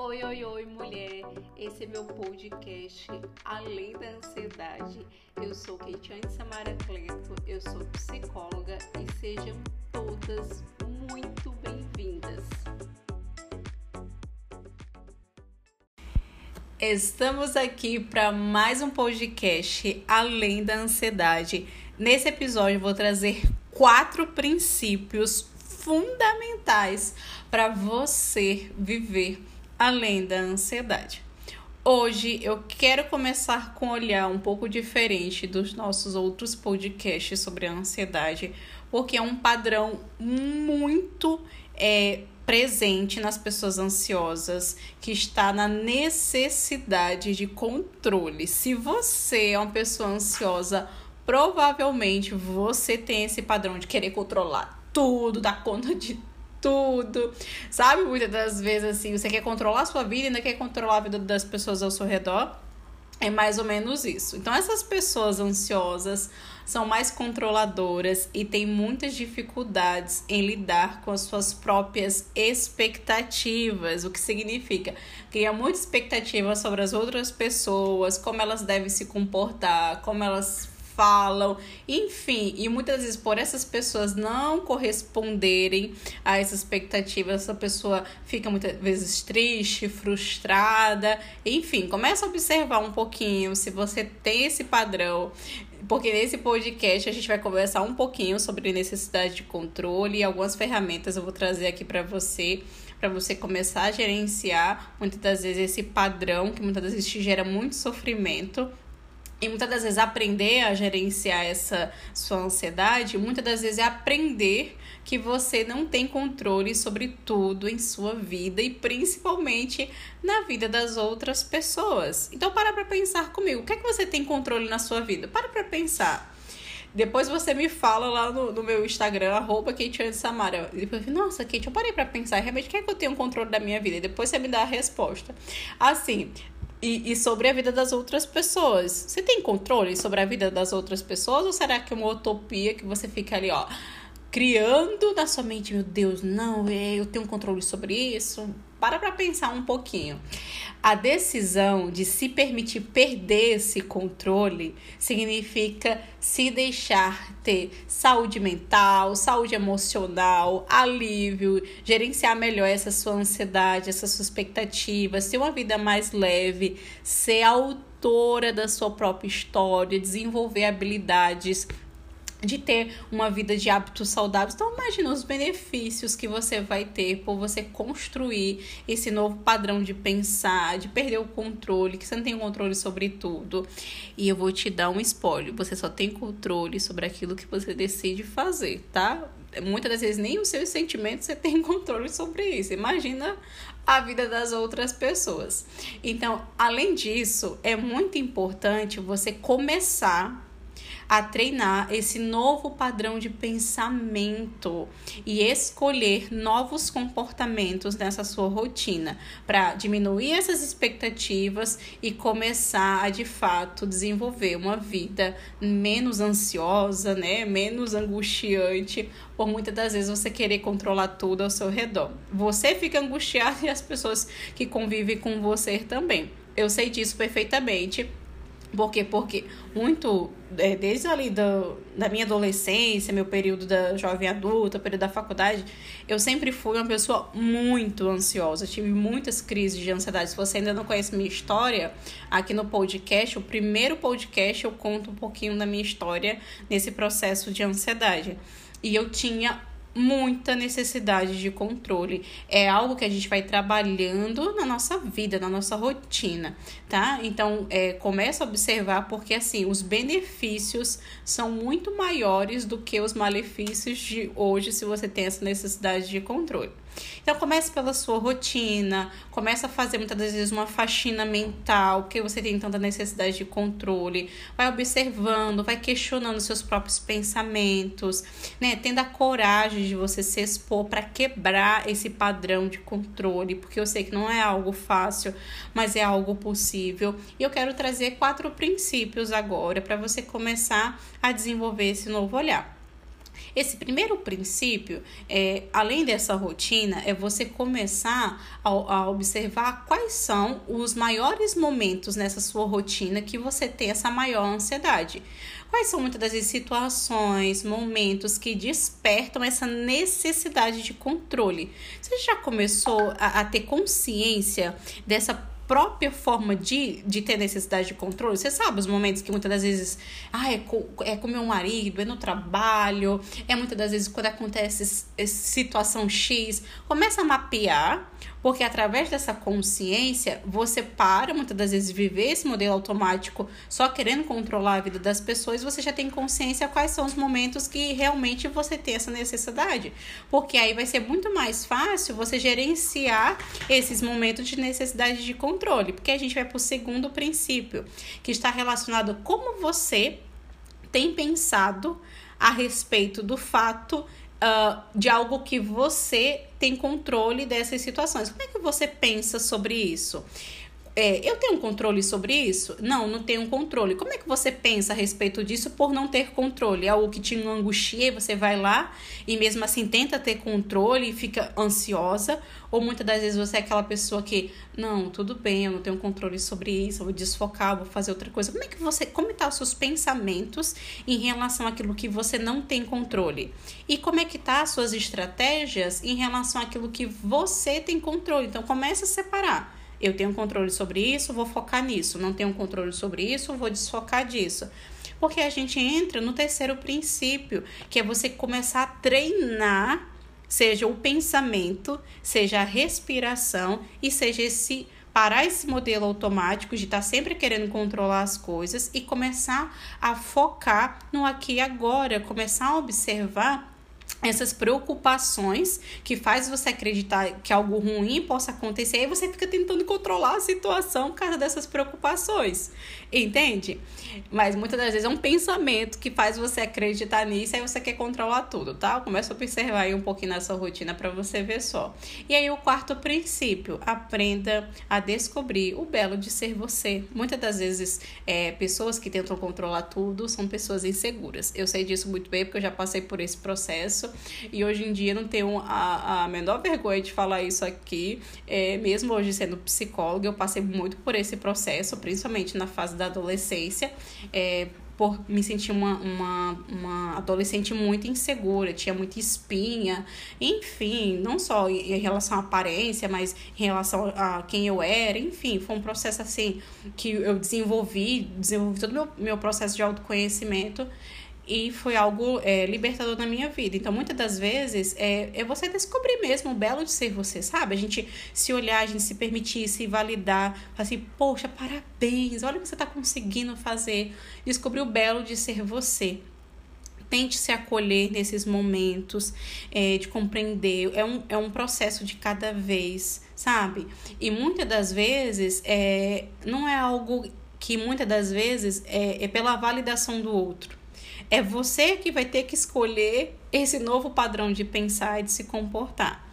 Oi, oi, oi, mulher! Esse é meu podcast Além da Ansiedade. Eu sou Keitiane Samara Cleto, eu sou psicóloga e sejam todas muito bem-vindas. Estamos aqui para mais um podcast Além da Ansiedade. Nesse episódio, vou trazer quatro princípios fundamentais para você viver além da ansiedade. Hoje eu quero começar com um olhar um pouco diferente dos nossos outros podcasts sobre a ansiedade, porque é um padrão muito é, presente nas pessoas ansiosas, que está na necessidade de controle. Se você é uma pessoa ansiosa, provavelmente você tem esse padrão de querer controlar tudo, dar conta de tudo. Sabe, muitas das vezes assim, você quer controlar a sua vida e ainda quer controlar a vida das pessoas ao seu redor. É mais ou menos isso. Então, essas pessoas ansiosas são mais controladoras e têm muitas dificuldades em lidar com as suas próprias expectativas. O que significa? Cria muita expectativa sobre as outras pessoas, como elas devem se comportar, como elas falam, enfim, e muitas vezes por essas pessoas não corresponderem a essas expectativas, essa pessoa fica muitas vezes triste, frustrada, enfim, começa a observar um pouquinho se você tem esse padrão, porque nesse podcast a gente vai conversar um pouquinho sobre necessidade de controle e algumas ferramentas eu vou trazer aqui para você para você começar a gerenciar muitas das vezes esse padrão que muitas vezes te gera muito sofrimento e muitas das vezes aprender a gerenciar essa sua ansiedade, muitas das vezes é aprender que você não tem controle sobre tudo em sua vida e principalmente na vida das outras pessoas. Então para para pensar comigo, o que é que você tem controle na sua vida? Para para pensar. Depois você me fala lá no, no meu Instagram, arroba Kate Samara. E depois eu nossa, Kate, eu parei pra pensar, realmente o que é que eu tenho controle da minha vida? E depois você me dá a resposta. Assim, e, e, sobre a vida das outras pessoas. Você tem controle sobre a vida das outras pessoas ou será que é uma utopia que você fica ali, ó, criando na sua mente, meu Deus, não, é, eu tenho controle sobre isso? Para para pensar um pouquinho. A decisão de se permitir perder esse controle significa se deixar ter saúde mental, saúde emocional, alívio, gerenciar melhor essa sua ansiedade, essa sua expectativa, ter uma vida mais leve, ser autora da sua própria história, desenvolver habilidades de ter uma vida de hábitos saudáveis. Então, imagina os benefícios que você vai ter por você construir esse novo padrão de pensar, de perder o controle, que você não tem controle sobre tudo. E eu vou te dar um spoiler: você só tem controle sobre aquilo que você decide fazer, tá? Muitas das vezes nem os seus sentimentos você tem controle sobre isso. Imagina a vida das outras pessoas. Então, além disso, é muito importante você começar a treinar esse novo padrão de pensamento e escolher novos comportamentos nessa sua rotina para diminuir essas expectativas e começar a de fato desenvolver uma vida menos ansiosa, né, menos angustiante, por muitas das vezes você querer controlar tudo ao seu redor. Você fica angustiado e as pessoas que convivem com você também. Eu sei disso perfeitamente por quê? Porque muito, é, desde ali do, da minha adolescência, meu período da jovem adulta, período da faculdade, eu sempre fui uma pessoa muito ansiosa. Tive muitas crises de ansiedade. Se você ainda não conhece minha história, aqui no podcast, o primeiro podcast, eu conto um pouquinho da minha história nesse processo de ansiedade. E eu tinha muita necessidade de controle. É algo que a gente vai trabalhando na nossa vida, na nossa rotina, tá? Então, é, começa a observar porque, assim, os benefícios são muito maiores do que os malefícios de hoje se você tem essa necessidade de controle. Então comece pela sua rotina, comece a fazer muitas vezes uma faxina mental, porque você tem tanta necessidade de controle. Vai observando, vai questionando seus próprios pensamentos, né? Tendo a coragem de você se expor para quebrar esse padrão de controle, porque eu sei que não é algo fácil, mas é algo possível. E eu quero trazer quatro princípios agora para você começar a desenvolver esse novo olhar. Esse primeiro princípio, é, além dessa rotina, é você começar a, a observar quais são os maiores momentos nessa sua rotina que você tem essa maior ansiedade. Quais são muitas das situações, momentos que despertam essa necessidade de controle? Você já começou a, a ter consciência dessa própria forma de, de ter necessidade de controle. Você sabe os momentos que muitas das vezes ah, é, com, é com meu marido, é no trabalho, é muitas das vezes quando acontece situação X. Começa a mapear porque através dessa consciência, você para muitas das vezes viver esse modelo automático só querendo controlar a vida das pessoas, você já tem consciência quais são os momentos que realmente você tem essa necessidade. Porque aí vai ser muito mais fácil você gerenciar esses momentos de necessidade de controle. Porque a gente vai para o segundo princípio, que está relacionado a como você tem pensado a respeito do fato uh, de algo que você tem controle dessas situações. Como é que você pensa sobre isso? É, eu tenho um controle sobre isso? Não, não tenho um controle. Como é que você pensa a respeito disso por não ter controle? É algo que te angustia e você vai lá e mesmo assim tenta ter controle e fica ansiosa? Ou muitas das vezes você é aquela pessoa que, não, tudo bem, eu não tenho controle sobre isso, eu vou desfocar, vou fazer outra coisa. Como é que você, como tá os seus pensamentos em relação àquilo que você não tem controle? E como é que tá as suas estratégias em relação àquilo que você tem controle? Então começa a separar eu tenho controle sobre isso, vou focar nisso. Não tenho controle sobre isso, vou desfocar disso. Porque a gente entra no terceiro princípio, que é você começar a treinar, seja o pensamento, seja a respiração e seja esse parar esse modelo automático de estar tá sempre querendo controlar as coisas e começar a focar no aqui e agora, começar a observar essas preocupações que faz você acreditar que algo ruim possa acontecer e você fica tentando controlar a situação por causa dessas preocupações. Entende? Mas muitas das vezes é um pensamento que faz você acreditar nisso e aí você quer controlar tudo, tá? Começa a observar aí um pouquinho nessa rotina para você ver só. E aí o quarto princípio, aprenda a descobrir o belo de ser você. Muitas das vezes é, pessoas que tentam controlar tudo são pessoas inseguras. Eu sei disso muito bem porque eu já passei por esse processo e hoje em dia não tenho a, a menor vergonha de falar isso aqui. É, mesmo hoje sendo psicóloga, eu passei muito por esse processo, principalmente na fase da adolescência, é, por me sentir uma, uma, uma adolescente muito insegura, tinha muita espinha, enfim, não só em relação à aparência, mas em relação a quem eu era, enfim, foi um processo assim que eu desenvolvi, desenvolvi todo o meu, meu processo de autoconhecimento e foi algo é, libertador na minha vida. Então, muitas das vezes, é, é você descobrir mesmo o belo de ser você, sabe? A gente se olhar, a gente se permitir, se validar, assim, poxa, parabéns, olha o que você está conseguindo fazer. Descobrir o belo de ser você. Tente se acolher nesses momentos é, de compreender. É um, é um processo de cada vez, sabe? E muitas das vezes é, não é algo que muitas das vezes é, é pela validação do outro é você que vai ter que escolher esse novo padrão de pensar e de se comportar.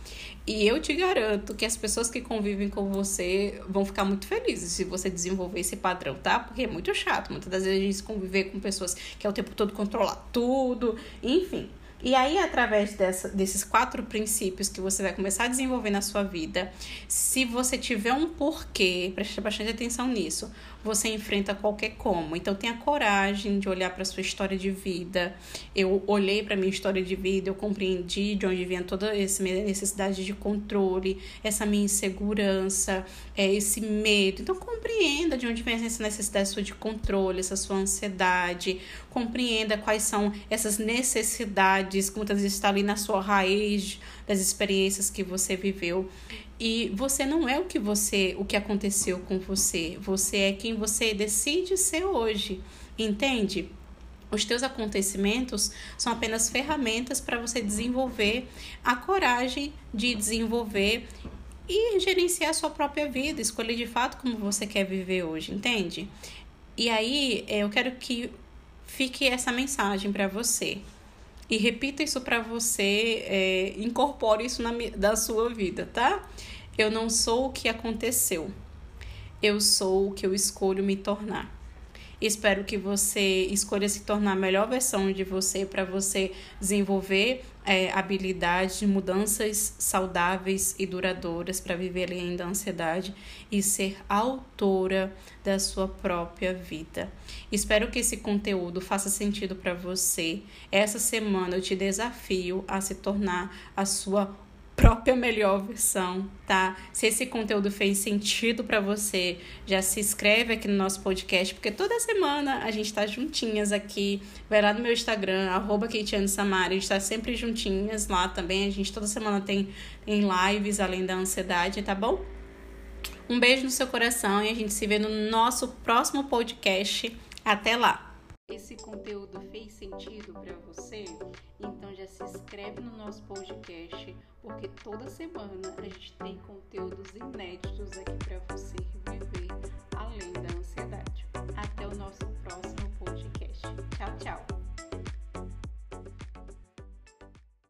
E eu te garanto que as pessoas que convivem com você vão ficar muito felizes se você desenvolver esse padrão, tá? Porque é muito chato. Muitas das vezes a gente conviver com pessoas que é o tempo todo controlar tudo, enfim. E aí, através dessa, desses quatro princípios que você vai começar a desenvolver na sua vida, se você tiver um porquê, preste bastante atenção nisso, você enfrenta qualquer como. Então tenha coragem de olhar para sua história de vida. Eu olhei para minha história de vida, eu compreendi de onde vinha toda essa minha necessidade de controle, essa minha insegurança, é, esse medo. Então compreenda de onde vem essa necessidade sua de controle, essa sua ansiedade. Compreenda quais são essas necessidades que muitas vezes está ali na sua raiz das experiências que você viveu. E você não é o que você, o que aconteceu com você. Você é quem você decide ser hoje. Entende? Os teus acontecimentos são apenas ferramentas para você desenvolver a coragem de desenvolver e gerenciar a sua própria vida, escolher de fato como você quer viver hoje, entende? E aí é, eu quero que fique essa mensagem para você e repita isso para você, é, incorpore isso na da sua vida, tá? Eu não sou o que aconteceu, eu sou o que eu escolho me tornar. Espero que você escolha se tornar a melhor versão de você para você desenvolver é, habilidades de mudanças saudáveis e duradouras para viver além da ansiedade e ser autora da sua própria vida. Espero que esse conteúdo faça sentido para você. Essa semana eu te desafio a se tornar a sua própria melhor versão, tá? Se esse conteúdo fez sentido para você, já se inscreve aqui no nosso podcast, porque toda semana a gente tá juntinhas aqui. Vai lá no meu Instagram, arroba Samara, a gente tá sempre juntinhas lá também. A gente toda semana tem, tem lives além da ansiedade, tá bom? Um beijo no seu coração e a gente se vê no nosso próximo podcast. Até lá! Esse conteúdo fez sentido para você? Então já se inscreve no nosso podcast, porque toda semana a gente tem conteúdos inéditos aqui para você viver além da ansiedade. Até o nosso próximo podcast. Tchau, tchau.